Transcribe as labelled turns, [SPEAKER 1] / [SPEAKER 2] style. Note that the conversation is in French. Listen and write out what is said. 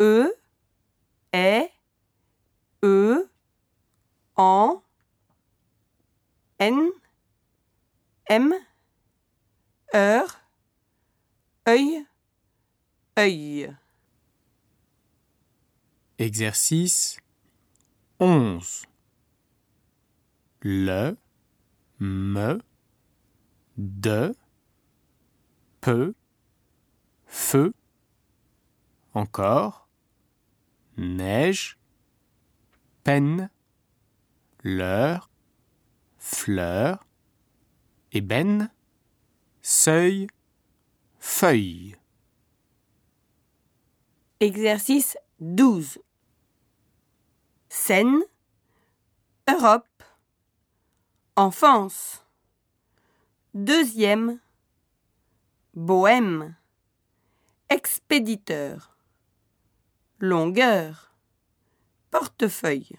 [SPEAKER 1] E, est, E, en, N, M, heure, œil, œil.
[SPEAKER 2] Exercice 11. Le, me, de, peu, feu, encore, neige, peine, l'heure, fleur, ébène, seuil, feuille.
[SPEAKER 1] Exercice 12. Seine, Europe, enfance. Deuxième, bohème, expéditeur, longueur, portefeuille.